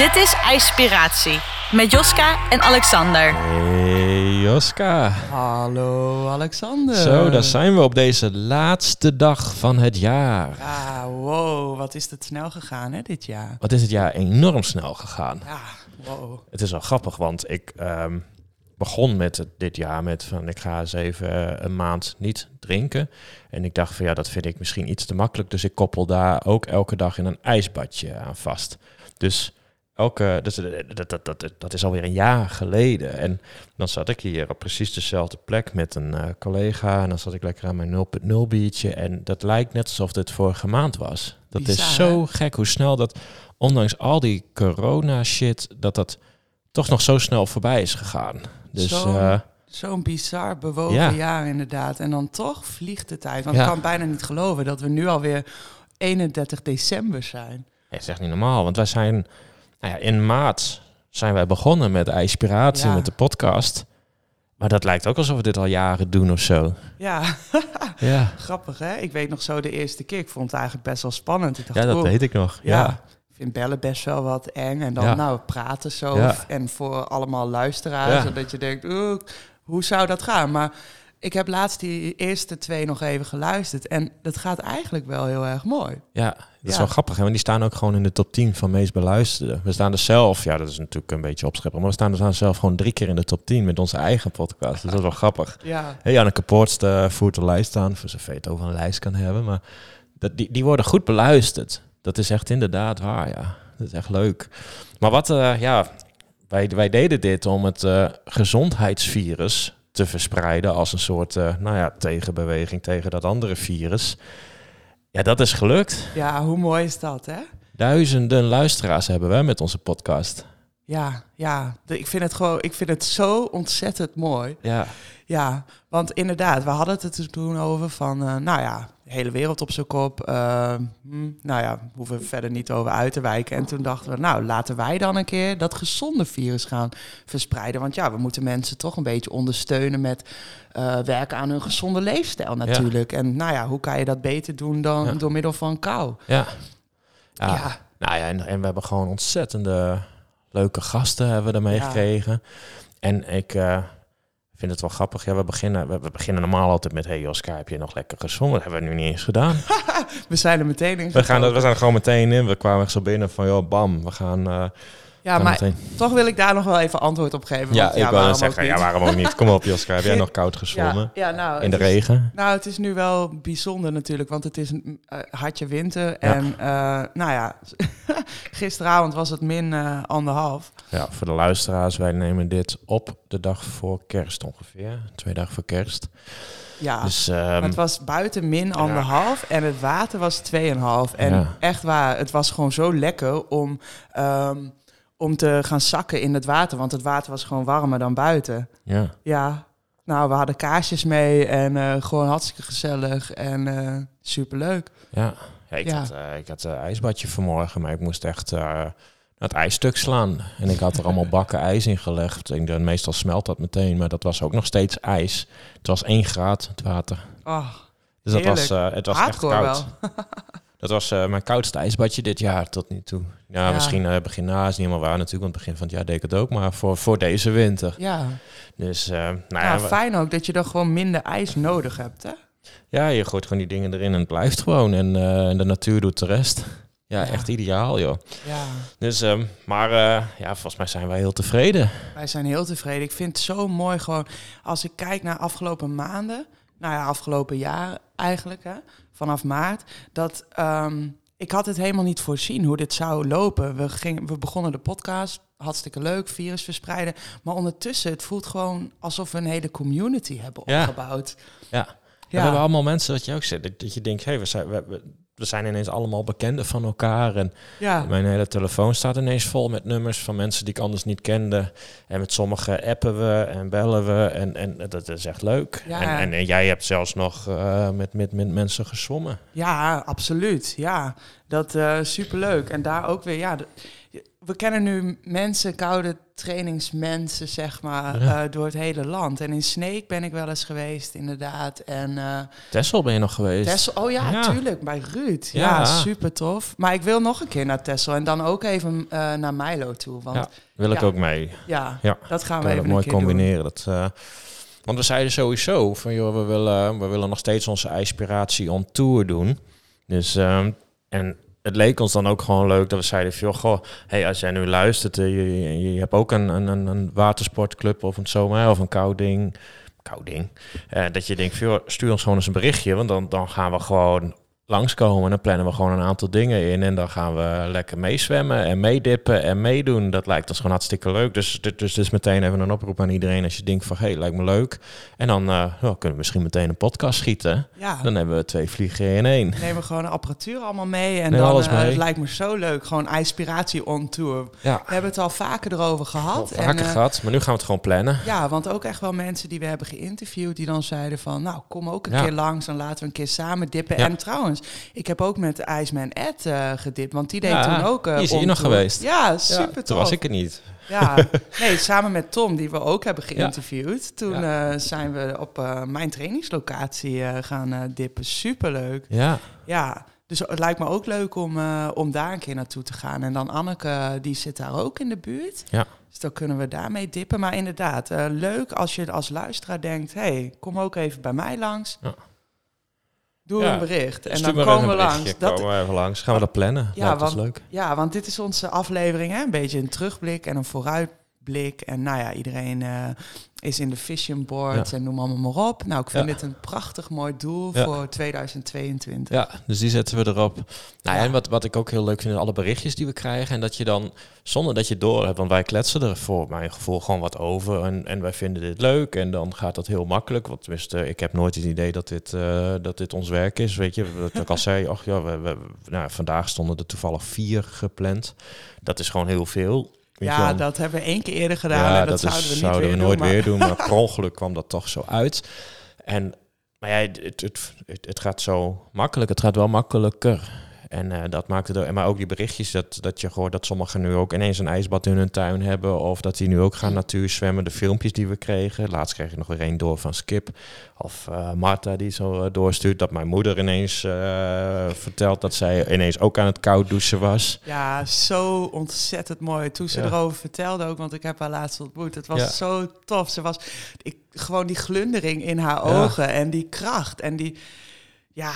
Dit is IJspiratie met Joska en Alexander. Hey Joska. Hallo Alexander. Zo, daar zijn we op deze laatste dag van het jaar. Ja, wow, wat is het snel gegaan hè, dit jaar. Wat is het jaar enorm snel gegaan. Ja, wow. Het is wel grappig, want ik ehm, begon met het, dit jaar met van ik ga eens even een maand niet drinken. En ik dacht van ja, dat vind ik misschien iets te makkelijk. Dus ik koppel daar ook elke dag in een ijsbadje aan vast. Dus dus, eh, dat, dat, dat, dat is alweer een jaar geleden. En dan zat ik hier op precies dezelfde plek met een eh, collega. En dan zat ik lekker aan mijn 0.0 biertje. En dat lijkt net alsof dit vorige maand was. Dat Bizar, is zo gek hoe snel dat, ondanks al die corona shit, dat dat toch nog zo snel voorbij is gegaan. Dus Zo- eh, Zo'n bizar bewogen Ja. jaar inderdaad. En dan toch vliegt de tijd. Want Ja. ik kan bijna niet geloven dat we nu alweer 31 december zijn. het is echt niet normaal. Want wij zijn, nou ja, in maart zijn wij begonnen met Inspiratie, Ja. met de podcast. Maar dat lijkt ook alsof we dit al jaren doen of zo. Ja, Ja, grappig hè? Ik weet nog zo de eerste keer. Ik vond het eigenlijk best wel spannend. Ik dacht, ja dat oh, weet ik nog. Ja. Ja. Ik vind bellen best wel wat eng. En dan Ja. nou praten zo. En voor allemaal luisteraars. Zodat je denkt, oeh, hoe zou dat gaan? Maar ik heb laatst die eerste twee nog even geluisterd. En dat gaat eigenlijk wel heel erg mooi. Ja, dat is Ja. wel grappig. Hè? Want die staan ook gewoon in de top 10 van meest beluisterde. We staan er zelf, ja, dat is natuurlijk een beetje opscheppen. Maar we staan er zelf gewoon drie keer in de top 10 met onze eigen podcast. Dus dat is wel grappig. Ja, Hey, Janneke Poortste voert de lijst aan, voor zover je het over een lijst kan hebben. Maar dat, die, die worden goed beluisterd. Dat is echt inderdaad waar, ja. Dat is echt leuk. Maar wat, eh, ja, wij, wij deden dit om het eh, gezondheidsvirus te verspreiden als een soort, eh, nou ja, tegenbeweging tegen dat andere virus. Ja, dat is gelukt. ja, hoe mooi is dat, hè? Duizenden luisteraars hebben we met onze podcast. Ja, ja. Ik vind het gewoon, ik vind het zo ontzettend mooi. Ja, Ja, want inderdaad, we hadden het er toen over van, eh, nou ja, de hele wereld op zijn kop. eh, hm, nou ja, hoeven we verder niet over uit te wijken. En toen dachten we, nou, laten wij dan een keer dat gezonde virus gaan verspreiden. Want ja, we moeten mensen toch een beetje ondersteunen met eh, werken aan hun gezonde leefstijl natuurlijk. En nou ja, hoe kan je dat beter doen dan Ja. door middel van kou? ja. ja. Ja. Nou ja, en, en we hebben gewoon ontzettende leuke gasten hebben we ermee gekregen. En ik eh, vind het wel grappig. Ja, we beginnen, we, we beginnen normaal altijd met... Hey Oscar, heb je nog lekker gezongen? Dat hebben we nu niet eens gedaan. We zijn er meteen in. we, gaan, we zijn er gewoon meteen in. We kwamen echt zo binnen van... joh, bam, we gaan, eh, Ja, maar meteen... toch wil ik daar nog wel even antwoord op geven. Ja, want, ik wil waarom zeggen, ook ja, niet? waarom ook niet? Kom op, Oscar. Heb jij nog koud gezwommen? Ja, ja, nou, In de is- regen? Nou, het is nu wel bijzonder natuurlijk, want het is een hartje winter. En eh, nou ja, gisteravond was het min eh, anderhalf. Ja, voor de luisteraars. Wij nemen dit op de dag voor kerst ongeveer. Twee dagen voor kerst. Ja, Dus ehm, het was buiten min anderhalf en het water was tweeënhalf. En Ja. echt waar, het was gewoon zo lekker om, ehm, om te gaan zakken in het water, want het water was gewoon warmer dan buiten. ja. Ja, nou, we hadden kaarsjes mee en eh, gewoon hartstikke gezellig en eh, superleuk. Ja, ja ik Ja. had, eh, ik had een ijsbadje vanmorgen, maar ik moest echt het ijsstuk slaan. En ik had er allemaal bakken ijs in gelegd. Ik dacht, meestal smelt dat meteen, maar dat was ook nog steeds ijs. Het was 1 graad, het water. Oh, Dus dat Heerlijk. was, het was echt hardcore koud. wel. Dat was eh, mijn koudste ijsbadje dit jaar tot nu toe. Ja, Ja. misschien eh, begin na is niet helemaal waar natuurlijk, want begin van het jaar deed ik het ook. Maar voor, voor deze winter. Ja, Dus eh, nou nou, ja, fijn ook dat je dan gewoon minder ijs nodig hebt, hè? ja, je gooit gewoon die dingen erin en het blijft gewoon. En, en de natuur doet de rest. Ja, Ja. echt ideaal joh. Ja, Dus, ehm, maar ja, volgens mij zijn wij heel tevreden. wij zijn heel tevreden. Ik vind het zo mooi gewoon, als ik kijk naar afgelopen maanden, nou ja, afgelopen jaar eigenlijk, hè, vanaf maart, dat ehm, ik had het helemaal niet voorzien hoe dit zou lopen. We, gingen, we begonnen de podcast, hartstikke leuk, virus verspreiden, maar ondertussen, het voelt gewoon alsof we een hele community hebben Ja. opgebouwd. Ja. We hebben allemaal mensen, wat je ook zegt, dat, je denkt, hey, we, zijn, we, we, we zijn ineens allemaal bekenden van elkaar. En ja. mijn hele telefoon staat ineens vol met nummers van mensen die ik anders niet kende. En met sommigen appen we en bellen we. En, en dat is echt leuk. Ja. En, en, en jij hebt zelfs nog eh, met, met, met mensen gezwommen. Ja, absoluut. Ja, dat eh superleuk. En daar ook weer, ja, we kennen nu mensen, koude trainingsmensen, zeg maar, Ja. eh, door het hele land. En in Sneek ben ik wel eens geweest, inderdaad. En eh Texel ben je nog geweest? Texel, oh ja, Ja. tuurlijk, bij Ruud. Ja, Ja. super tof. Maar ik wil nog een keer naar Texel en dan ook even eh, naar Milo toe. Want Ja, wil ik ja. ook mee. ja, Ja. dat gaan we even een mooi keer combineren. Dat, eh, want we zeiden sowieso van joh, we willen, we willen nog steeds onze Inspiratie on tour doen. Dus ehm, en het leek ons dan ook gewoon leuk dat we zeiden van goh, hey, als jij nu luistert, eh, je, je, hebt ook een, een, een, watersportclub of een zomaar of een koud ding. Koud ding. Eh, dat je denkt, joh, stuur ons gewoon eens een berichtje, want dan, dan gaan we gewoon langskomen en dan plannen we gewoon een aantal dingen in en dan gaan we lekker meezwemmen en meedippen en meedoen. Dat lijkt ons gewoon hartstikke leuk. Dus, dus, dus, meteen even een oproep aan iedereen als je denkt van, hé, hey, lijkt me leuk. En dan eh, kunnen we misschien meteen een podcast schieten. Ja, Dan hebben we twee vliegen in één. nemen we gewoon de apparatuur allemaal mee. En Neem dan, alles eh, mee. het lijkt me zo leuk. Gewoon inspiratie on tour. Ja, We hebben het al vaker erover al gehad. vaker en, eh, gehad, maar nu gaan we het gewoon plannen. Ja, want ook echt wel mensen die we hebben geïnterviewd... die dan zeiden van, nou, kom ook een Ja. keer langs... dan laten we een keer samen dippen. En trouwens, ik heb ook met IJsman Ed eh gedipt... want die deed Ja, toen ook... eh, die is hier nog geweest. Ja, super Toen tof. was ik er niet. Ja, nee, samen met Tom, die we ook hebben geïnterviewd. Toen eh, zijn we op mijn trainingslocatie gaan dippen. Superleuk. Ja, Ja, dus het lijkt me ook leuk om, om daar een keer naartoe te gaan. En dan Anneke, die zit daar ook in de buurt. Ja. Dus dan kunnen we daarmee dippen. Maar inderdaad, leuk als je als luisteraar denkt... hey, kom ook even bij mij langs. Ja. Doe Ja, een bericht. En Stuur dan komen we langs. Dat, Komen we even langs. Gaan we dat plannen? Ja, dat is want- leuk. ja, want dit is onze aflevering, hè? een beetje een terugblik en een vooruitblik. En nou ja, iedereen eh, is in de vision boards en noem allemaal maar op. Nou, ik vind Ja. dit een prachtig mooi doel Ja. voor 2022. Ja, dus die zetten we erop. Nou, Ja. En wat, wat ik ook heel leuk vind, alle berichtjes die we krijgen. En dat je dan, zonder dat je door hebt, want wij kletsen er voor mijn gevoel gewoon wat over. En, en wij vinden dit leuk. En dan gaat dat heel makkelijk. Want tenminste, ik heb nooit het idee dat dit, eh, dat dit ons werk is. Weet je, wat ik al zei, ach ja, we, we, nou, vandaag stonden er toevallig vier gepland. Dat is gewoon heel veel. Ja, dat hebben we één keer eerder gedaan en dat, zouden we niet zouden weer we nooit maar- weer doen. Maar per ongeluk kwam dat toch zo uit. En, maar ja, het, het, het, het gaat zo makkelijk. Het gaat wel makkelijker. En eh, dat maakt het ook. Maar ook die berichtjes dat, dat je hoort dat sommigen nu ook ineens een ijsbad in hun tuin hebben. Of dat die nu ook gaan natuurzwemmen. De filmpjes die we kregen. Laatst kreeg ik nog weer een door van Skip. Of eh Marta die zo eh, doorstuurt. Dat mijn moeder ineens vertelt dat zij ineens ook aan het koud douchen was. Ja, zo ontzettend mooi. Toen ze Ja. erover vertelde ook, want ik heb haar laatst ontmoet. Het was Ja. zo tof. Ze was ik, gewoon die glundering in haar Ja. ogen en die kracht en die, ja,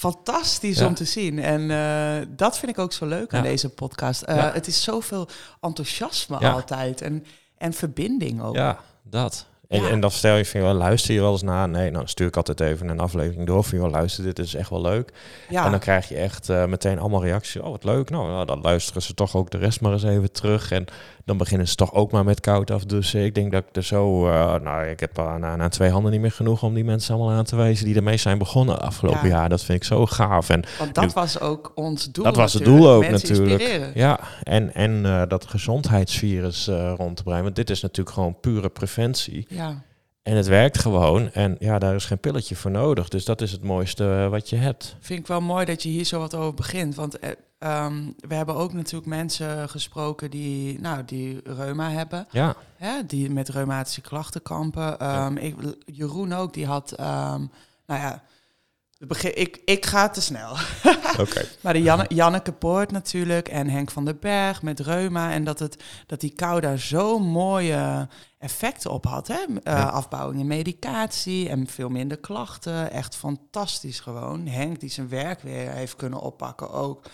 fantastisch Ja. om te zien. En eh, dat vind ik ook zo leuk aan Ja. deze podcast. Eh, Ja. Het is zoveel enthousiasme altijd en, en verbinding ook. Ja, dat. En, en dan stel je van, luister je wel eens naar? Nee, nou, dan stuur ik altijd even een aflevering door van, joh, luister, dit is echt wel leuk. Ja. En dan krijg je echt eh, meteen allemaal reacties. Oh, wat leuk. Nou, nou, dan luisteren ze toch ook de rest maar eens even terug. En dan beginnen ze toch ook maar met koud af. Dus ik denk dat ik er zo... eh, nou, ik heb uh, na, twee handen niet meer genoeg om die mensen allemaal aan te wijzen die ermee zijn begonnen afgelopen Ja. jaar. Dat vind ik zo gaaf. En Want dat Nu- was ook ons doel dat was het doel ook mensen natuurlijk. inspireren. Ja, en, en eh, dat gezondheidsvirus eh, rond te brengen. Want dit is natuurlijk gewoon pure preventie. Ja. En het werkt gewoon. En ja, daar is geen pilletje voor nodig. Dus dat is het mooiste wat je hebt. Vind ik wel mooi dat je hier zo wat over begint. Want eh, ehm, we hebben ook natuurlijk mensen gesproken die, nou, die reuma hebben. Ja, Hè, die met reumatische klachten kampen. Ehm, ik, Jeroen ook, die had, ehm, nou ja, ik, ik ga te snel. oké. Maar de Janne, Janneke Poort natuurlijk en Henk van den Berg met reuma. En dat, het, dat die kou daar zo mooie effecten op had. Hè? Eh, Ja. Afbouwing in medicatie en veel minder klachten. Echt fantastisch gewoon. Henk die zijn werk weer heeft kunnen oppakken ook.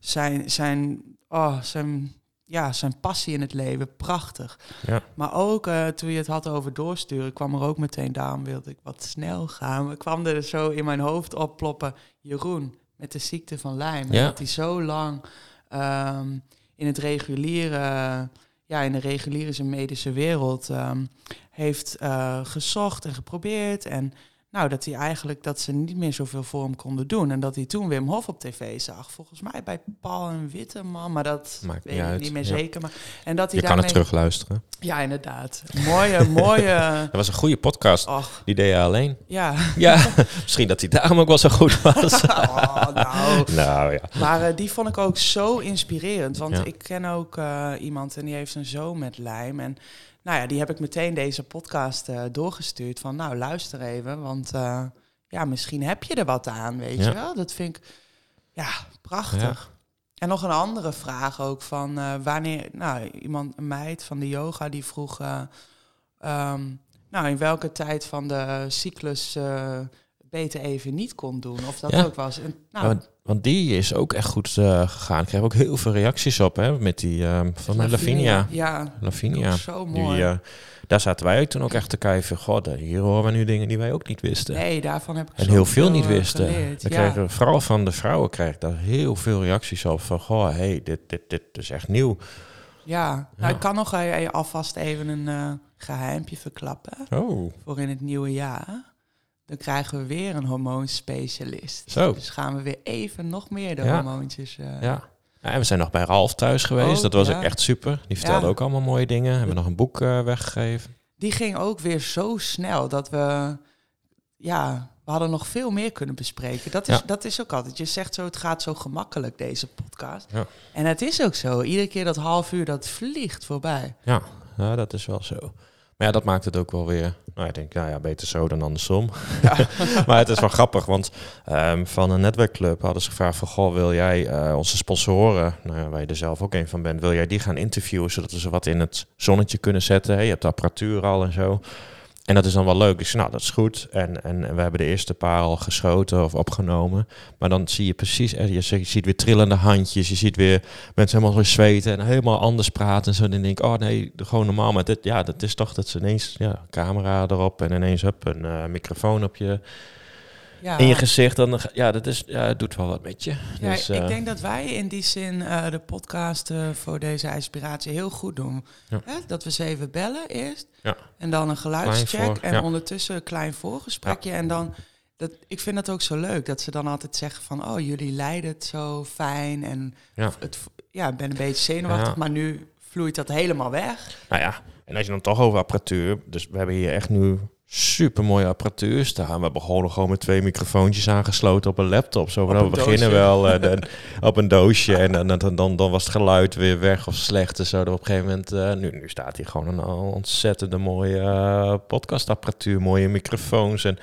Zijn, zijn, oh, zijn, ja, zijn passie in het leven, prachtig. Ja. Maar ook eh, toen je het had over doorsturen, kwam er ook meteen, daarom wilde ik wat snel gaan. Maar kwam er zo in mijn hoofd opploppen, Jeroen, met de ziekte van Lyme. Ja. Dat hij zo lang ehm, in het reguliere, ja, in de reguliere medische wereld ehm, heeft eh, gezocht en geprobeerd. En nou, dat hij eigenlijk dat ze niet meer zoveel voor hem konden doen. En dat hij toen Wim Hof op tv zag. Volgens mij bij Paul en Witteman, maar dat Maakt weet niet ik uit, niet meer ja. zeker. Maar, en dat hij Je kan het terugluisteren. Ja, inderdaad. Mooie, mooie. Dat was een goede podcast. Och, Die deed je alleen. ja. Ja, misschien dat hij daarom ook wel zo goed was. Oh, nou. nou ja. Maar eh, die vond ik ook zo inspirerend. Want Ja. ik ken ook eh, iemand en die heeft een zoon met lijm. En nou ja, die heb ik meteen deze podcast eh, doorgestuurd. Van nou, luister even. Want eh, ja, misschien heb je er wat aan, weet Ja. je wel. Dat vind ik, ja, prachtig. En nog een andere vraag ook van eh, wanneer... Nou, iemand, een meid van de yoga, die vroeg... eh, ehm, nou, in welke tijd van de cyclus beter even niet kon doen. Of dat Ja. ook was. En, nou, Ja, want, die is ook echt goed eh, gegaan. Ik kreeg ook heel veel reacties op, hè, met die ehm, van mij Lavinia. Ja, Lavinia. zo Die, mooi. eh, daar zaten wij toen ook echt te kijken god, eh, hier horen we nu dingen die wij ook niet wisten. Nee, daarvan heb ik En heel veel niet eh, wisten. geleerd. Dan Ja. kregen, vooral van de vrouwen kreeg ik daar heel veel reacties op. Van, goh, hey, dit, dit, dit is echt nieuw. Ja, nou, ik kan nog eh, alvast even een eh geheimpje verklappen Oh, voor in het nieuwe jaar. Dan krijgen we weer een hormoonspecialist. Zo. Dus gaan we weer even nog meer de Ja. hormoontjes... eh, ja. Ja, en we zijn nog bij Ralf thuis geweest. Oh, dat was ja. ook echt super. Die vertelde ook allemaal mooie dingen. Hebben nog een boek eh, weggegeven. Die ging ook weer zo snel dat we... Ja, we hadden nog veel meer kunnen bespreken. Dat is, dat is ook altijd. Je zegt zo, het gaat zo gemakkelijk, deze podcast. Ja. En het is ook zo. Iedere keer dat half uur, dat vliegt voorbij. Ja, ja, dat is wel zo. Maar ja, dat maakt het ook wel weer... Nou, ik denk, nou ja, beter zo dan andersom. maar het is wel grappig, want ehm, van een netwerkclub hadden ze gevraagd van... Goh, wil jij eh, onze sponsoren, nou waar je er zelf ook een van bent... wil jij die gaan interviewen, zodat we ze wat in het zonnetje kunnen zetten? Je hebt de apparatuur al en zo. En dat is dan wel leuk. Dus nou, dat is goed. En, en, we hebben de eerste paar al geschoten of opgenomen. Maar dan zie je precies, eh, je, ziet- weer trillende handjes. Je ziet weer mensen helemaal zo zweten en helemaal anders praten. En zo. Dan denk ik, oh nee, gewoon normaal. Maar dit, ja, dat is toch dat ze ineens, ja, camera erop en ineens up, een eh, microfoon op je, Ja. in je gezicht. Dan, ja, dat is, ja, het doet wel wat met je. Ja, dus, ik eh, denk dat wij in die zin eh, de podcast eh, voor deze inspiratie heel goed doen. Ja. Hè, Dat we ze even bellen eerst. Ja. En dan een geluidscheck. voor- en ja. ondertussen een klein voorgesprekje. En dan, dat, ik vind het ook zo leuk dat ze dan altijd zeggen van... oh, jullie leiden het zo fijn. En Ja. het, ja, ik ben een beetje zenuwachtig, Ja. maar nu vloeit dat helemaal weg. Nou ja, en als je dan toch over apparatuur... Dus we hebben hier echt nu super mooie apparatuur staan. We hebben gewoon, gewoon met twee microfoontjes aangesloten op een laptop. Zo van, nou, we beginnen wel eh, op een doosje. En dan, dan, dan, dan was het geluid weer weg of slecht. En zo. Op een gegeven moment... eh, nu, nu staat hier gewoon een ontzettende mooie eh, podcastapparatuur. Mooie microfoons. En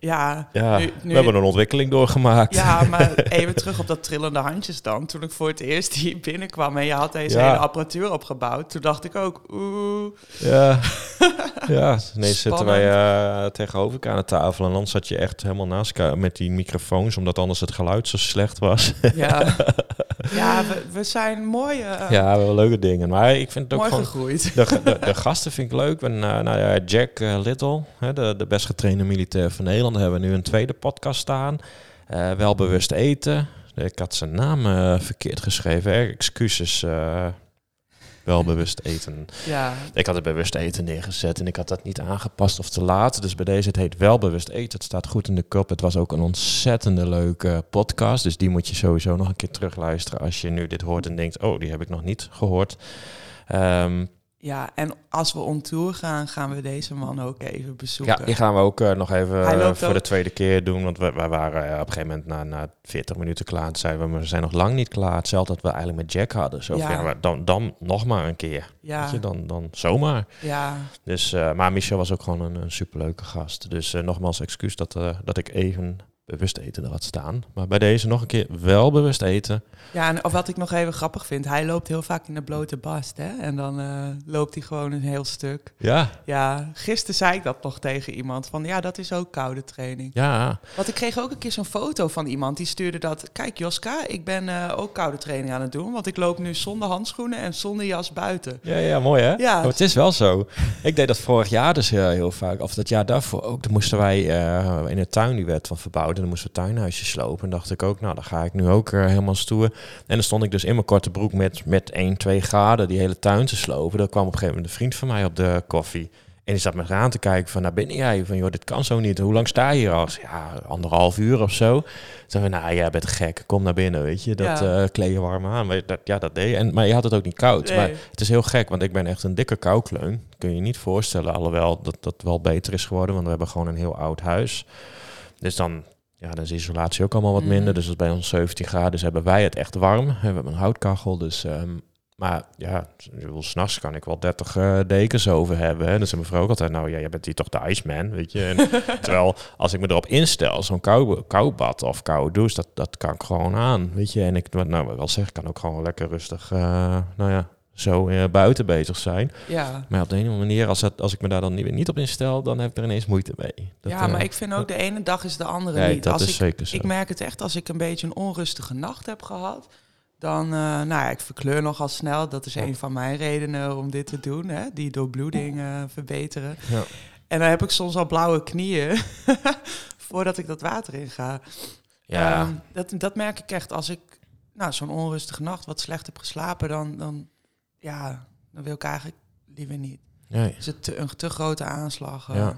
Ja, ja, nu, we hebben een ontwikkeling doorgemaakt. Ja, maar even terug op dat trillende handjes dan. Toen ik voor het eerst hier binnenkwam en je had deze Ja. hele apparatuur opgebouwd, toen dacht ik ook, oeh. Ja, ja. Nee, zitten wij eh, tegenover elkaar aan de tafel en dan zat je echt helemaal naast elkaar met die microfoons, omdat anders het geluid zo slecht was. Ja, ja we, we zijn mooi, eh, ja, wel leuke dingen. Maar ik vind het ook mooi gewoon... gegroeid. De, de, de gasten vind ik leuk. En, eh, nou ja, Jack eh, Little, hè, de, de best getrainde militair van Nederland, daar hebben we nu een tweede podcast staan. Eh, welbewust eten. Ik had zijn naam eh, verkeerd geschreven. Excuses. eh welbewust eten. Ja, Ik had het bewust eten neergezet en ik had dat niet aangepast of te laat. Dus bij deze, het heet wel bewust eten. Het staat goed in de kop. Het was ook een ontzettende leuke podcast. Dus die moet je sowieso nog een keer terugluisteren als je nu dit hoort en denkt, oh, die heb ik nog niet gehoord. Ehm, ja, en als we on tour gaan, gaan we deze man ook even bezoeken. ja, die gaan we ook eh, nog even voor ook- de tweede keer doen. Want we, wij waren eh, op een gegeven moment na, na 40 minuten klaar. Toen zeiden we, maar we zijn nog lang niet klaar. Hetzelfde dat we eigenlijk met Jack hadden. Zo Ja. dan, dan nog maar een keer. ja, Weet je, dan, dan zomaar. ja, Dus, eh, maar Michel was ook gewoon een, een superleuke gast. Dus nogmaals excuus dat, dat ik even bewust eten er had staan. Maar bij deze nog een keer wel bewust eten. ja. En of wat ik nog even grappig vind, hij loopt heel vaak in de blote bast, hè? En dan eh, loopt hij gewoon een heel stuk. Ja, Ja, gisteren zei ik dat nog tegen iemand, van ja, dat is ook koude training. ja. Want ik kreeg ook een keer zo'n foto van iemand die stuurde dat. Kijk, Joska, ik ben eh, ook koude training aan het doen. Want ik loop nu zonder handschoenen en zonder jas buiten. Ja, ja, mooi hè? Ja. Het is wel zo. Ik deed dat vorig jaar dus heel, heel vaak. Of dat jaar daarvoor ook. Dan moesten wij eh, in de tuin, die werd van verbouwd. En dan moesten we tuinhuisjes slopen. En dacht ik ook, nou dan ga ik nu ook eh, helemaal stoer. En dan stond ik dus in mijn korte broek met, met 1, 2 graden die hele tuin te slopen. Dan kwam op een gegeven moment een vriend van mij op de koffie. En die zat me aan te kijken van, nou ben jij? Van, joh, dit kan zo niet. Hoe lang sta je hier al? Ja, anderhalf uur of zo. Toen we, nou, jij bent gek. Kom naar binnen, weet je. Dat Ja. eh kleed je warm aan. Maar dat, ja, dat deed je. En, maar je had het ook niet koud. Nee. Maar het is heel gek, want ik ben echt een dikke koukleun. Kun je je niet voorstellen. Alhoewel dat dat wel beter is geworden, want we hebben gewoon een heel oud huis. Dus dan, ja, dan is de isolatie ook allemaal wat Mm. minder. Dus bij ons 17 graden, dus hebben wij het echt warm. We hebben een houtkachel, dus... ehm, maar ja, s'nachts kan ik wel 30 eh, dekens over hebben. Hè. Dus mijn vrouw ook altijd, nou ja, jij bent hier toch de Iceman, weet je. En, terwijl als ik me erop instel, zo'n kou, koubad of koude douche, dat, dat kan ik gewoon aan, weet je. En ik, wat nou wat ik wel zeg, ik kan ook gewoon lekker rustig, eh, nou ja, zo eh, buiten bezig zijn. Ja. Maar op de ene manier, als, dat, als ik me daar dan niet, niet op instel, dan heb ik er ineens moeite mee. Dat, ja, maar eh, ik vind ook de ene dag is de andere nee, niet. dat als is ik, zeker zo. ik merk het echt als ik een beetje een onrustige nacht heb gehad. Dan, eh, nou ja, ik verkleur nogal snel. Dat is een van mijn redenen om dit te doen. Hè? Die doorbloeding verbeteren. Ja. En dan heb ik soms al blauwe knieën voordat ik dat water in ga. ja, Ehm, dat, dat merk ik echt. Als ik nou, zo'n onrustige nacht wat slecht heb geslapen, dan, dan, ja, dan wil ik eigenlijk liever niet. nee. Is het te, een te grote aanslag eh, Ja.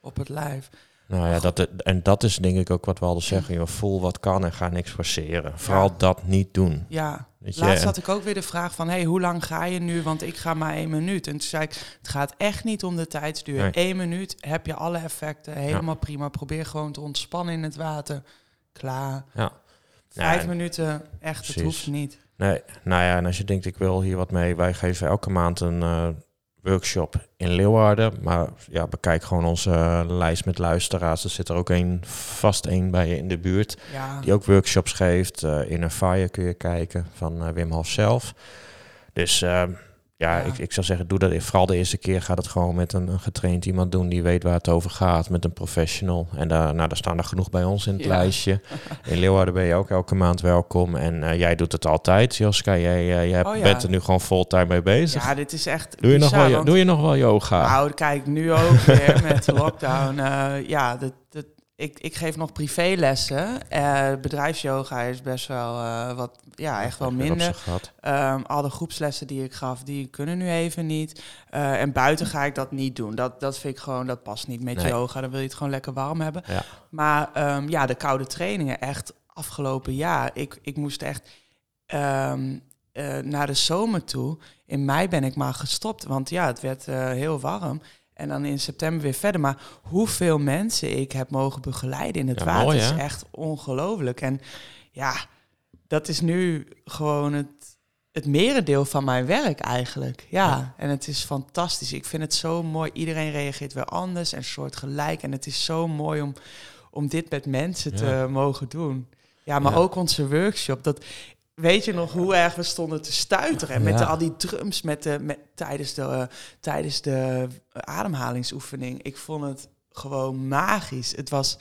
op het lijf? Nou ja, dat, en dat is denk ik ook wat we altijd zeggen. Joh, voel wat kan en ga niks forceren. Vooral dat niet doen. Ja, Weet je? Laatst had ik ook weer de vraag van, hey, hoe lang ga je nu? Want ik ga maar één minuut. En toen zei ik, het gaat echt niet om de tijdsduur. Nee. Eén minuut heb je alle effecten, helemaal prima. Probeer gewoon te ontspannen in het water. Klaar. ja. Vijf Ja, minuten, echt, het hoeft niet. Nee, nou ja, en als je denkt, ik wil hier wat mee. Wij geven elke maand een eh, workshop in Leeuwarden. Maar ja, bekijk gewoon onze eh, lijst met luisteraars. Er zit er ook een, vast één bij je in de buurt. Ja, Die ook workshops geeft. Eh in een fire kun je kijken van Wim Hof zelf. Dus eh, ja, Ja. Ik, ik zou zeggen, doe dat. Vooral de eerste keer gaat het gewoon met een, een getraind iemand doen die weet waar het over gaat. Met een professional. En daar, nou, daar staan er genoeg bij ons in het Ja. lijstje. In Leeuwarden ben je ook elke maand welkom. En eh, jij doet het altijd, Joska. Jij, eh, jij Oh ja. bent er nu gewoon fulltime mee bezig. ja, dit is echt doe, je nog wel, want- doe je nog wel yoga? Nou, kijk, nu ook weer met de lockdown. eh, ja, dat, dat, ik, ik geef nog privélessen. Eh bedrijfsyoga is best wel eh, wat, ja, echt wel minder. gehad. Ehm, alle groepslessen die ik gaf, die kunnen nu even niet. Eh, en buiten ga ik dat niet doen. Dat, dat vind ik gewoon, dat past niet met Nee. yoga. Dan wil je het gewoon lekker warm hebben. Ja. Maar ehm, ja, de koude trainingen, echt afgelopen jaar. Ik, ik moest echt ehm, eh, naar de zomer toe. In mei ben ik maar gestopt, want ja, het werd heel warm. En dan in september weer verder. Maar hoeveel mensen ik heb mogen begeleiden in het Ja, water mooi, is echt ongelooflijk. En ja, dat is nu gewoon het, het merendeel van mijn werk eigenlijk. Ja, Ja. en het is fantastisch. Ik vind het zo mooi. Iedereen reageert weer anders en soortgelijk. En het is zo mooi om, om dit met mensen te Ja. mogen doen. Ja, maar Ja. ook onze workshop. Dat, weet je nog hoe erg we stonden te stuiteren? En met Ja. de, al die drums met de, met, tijdens, de, eh, tijdens de ademhalingsoefening. Ik vond het gewoon magisch. Het was...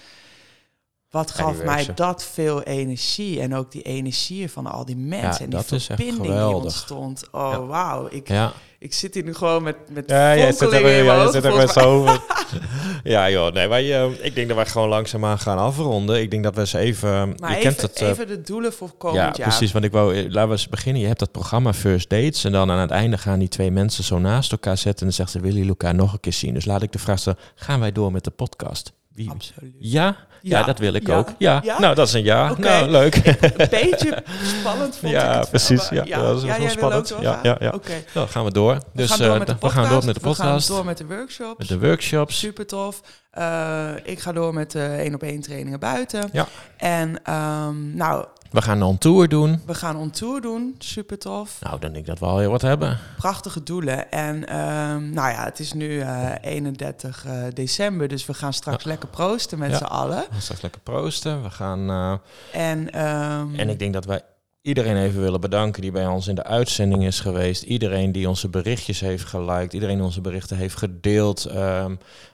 Wat Ja, gaf mij dat veel energie? En ook die energie van al die mensen. Ja, en die dat is echt verbinding die ontstond. Oh, Ja. wauw. Ik, Ja. ik zit hier nu gewoon met, met Ja, jij zit er, in ja, zit er met zo over. ja, joh, nee, wij, eh, ik denk dat wij gewoon langzaamaan gaan afronden. Ik denk dat we eens even... Maar je even, kent het... eh, even de doelen voor ja, komend jaar. precies. Want ik wou, eh, laten we eens beginnen. Je hebt dat programma First Dates. En dan aan het einde gaan die twee mensen zo naast elkaar zetten. En dan zeggen ze, willen jullie elkaar nog een keer zien? Dus laat ik de vraag stellen, gaan wij door met de podcast? Wie? Absoluut. Ja? ja? Ja. dat wil ik Ja. ook. Ja. Ja? nou dat is een ja. Oké. Nou, leuk. Een beetje spannend vond ik Ja, het wel, precies. Ja, dat is wel spannend. Ja, ja, ja. Oké. Dan gaan we door. We Dus gaan door eh, met de we gaan door met de We gaan podcast. door met de workshops. Met de workshops. Super tof. Eh, ik ga door met de één op één trainingen buiten. Ja. En ehm, nou, We gaan een tour doen. we gaan on tour doen. Super tof. Nou, dan denk ik dat we al heel wat hebben. Prachtige doelen. En ehm, nou ja, het is nu eh, 31 eh, december. Dus we gaan straks lekker proosten met Ja. z'n allen. We gaan straks lekker proosten. We gaan... eh, En, ehm, En ik denk dat wij iedereen even willen bedanken die bij ons in de uitzending is geweest. Iedereen die onze berichtjes heeft geliked. Iedereen die onze berichten heeft gedeeld.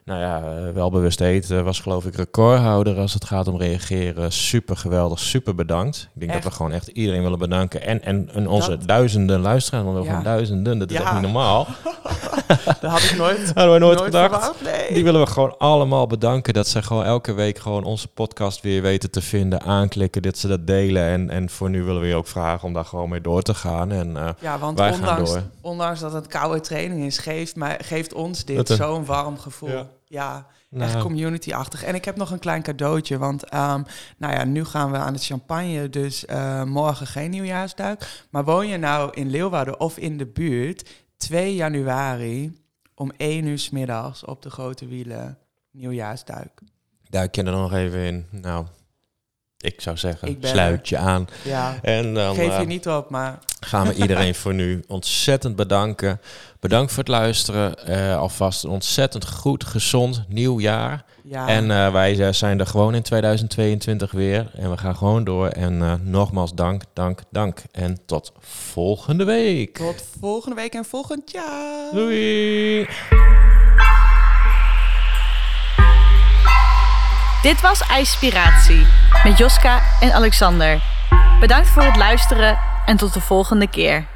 Nou ja, eh, welbewust eten was geloof ik recordhouder als het gaat om reageren. Super geweldig, super bedankt. Ik denk Echt. dat we gewoon echt iedereen willen bedanken. En, en, en onze Dat- duizenden luisteraars, want we Ja. duizenden. Dat is Ja. echt niet normaal. dat had ik nooit, Hadden we nooit, gedacht. verwacht. Nee. Die willen we gewoon allemaal bedanken. Dat ze gewoon elke week gewoon onze podcast weer weten te vinden, aanklikken, dat ze dat delen. En, en voor nu willen we je ook vragen om daar gewoon mee door te gaan. En eh, Ja, want Wij gaan ondanks, door. ondanks dat het koude training is, geeft, mij, geeft ons dit zo'n warm gevoel. Ja. Ja, nou, echt community-achtig. En ik heb nog een klein cadeautje, want ehm, nou ja, nu gaan we aan het champagne, dus eh, morgen geen nieuwjaarsduik. Maar woon je nou in Leeuwarden of in de buurt, 2 januari om 1 uur 's middags op de grote wielen nieuwjaarsduik. duik je er nog even in. Nou, ik zou zeggen, Ik sluit je aan. Ja, En dan geef eh, je niet op, maar gaan we iedereen voor nu ontzettend bedanken. Bedankt voor het luisteren. Eh, alvast een ontzettend goed, gezond nieuw jaar. ja. En eh, wij eh, zijn er gewoon in 2022 weer. En we gaan gewoon door. En eh, nogmaals dank, dank, dank. En tot volgende week. tot volgende week en volgend jaar. Doei! Dit was IJspiratie met Joska en Alexander. Bedankt voor het luisteren en tot de volgende keer.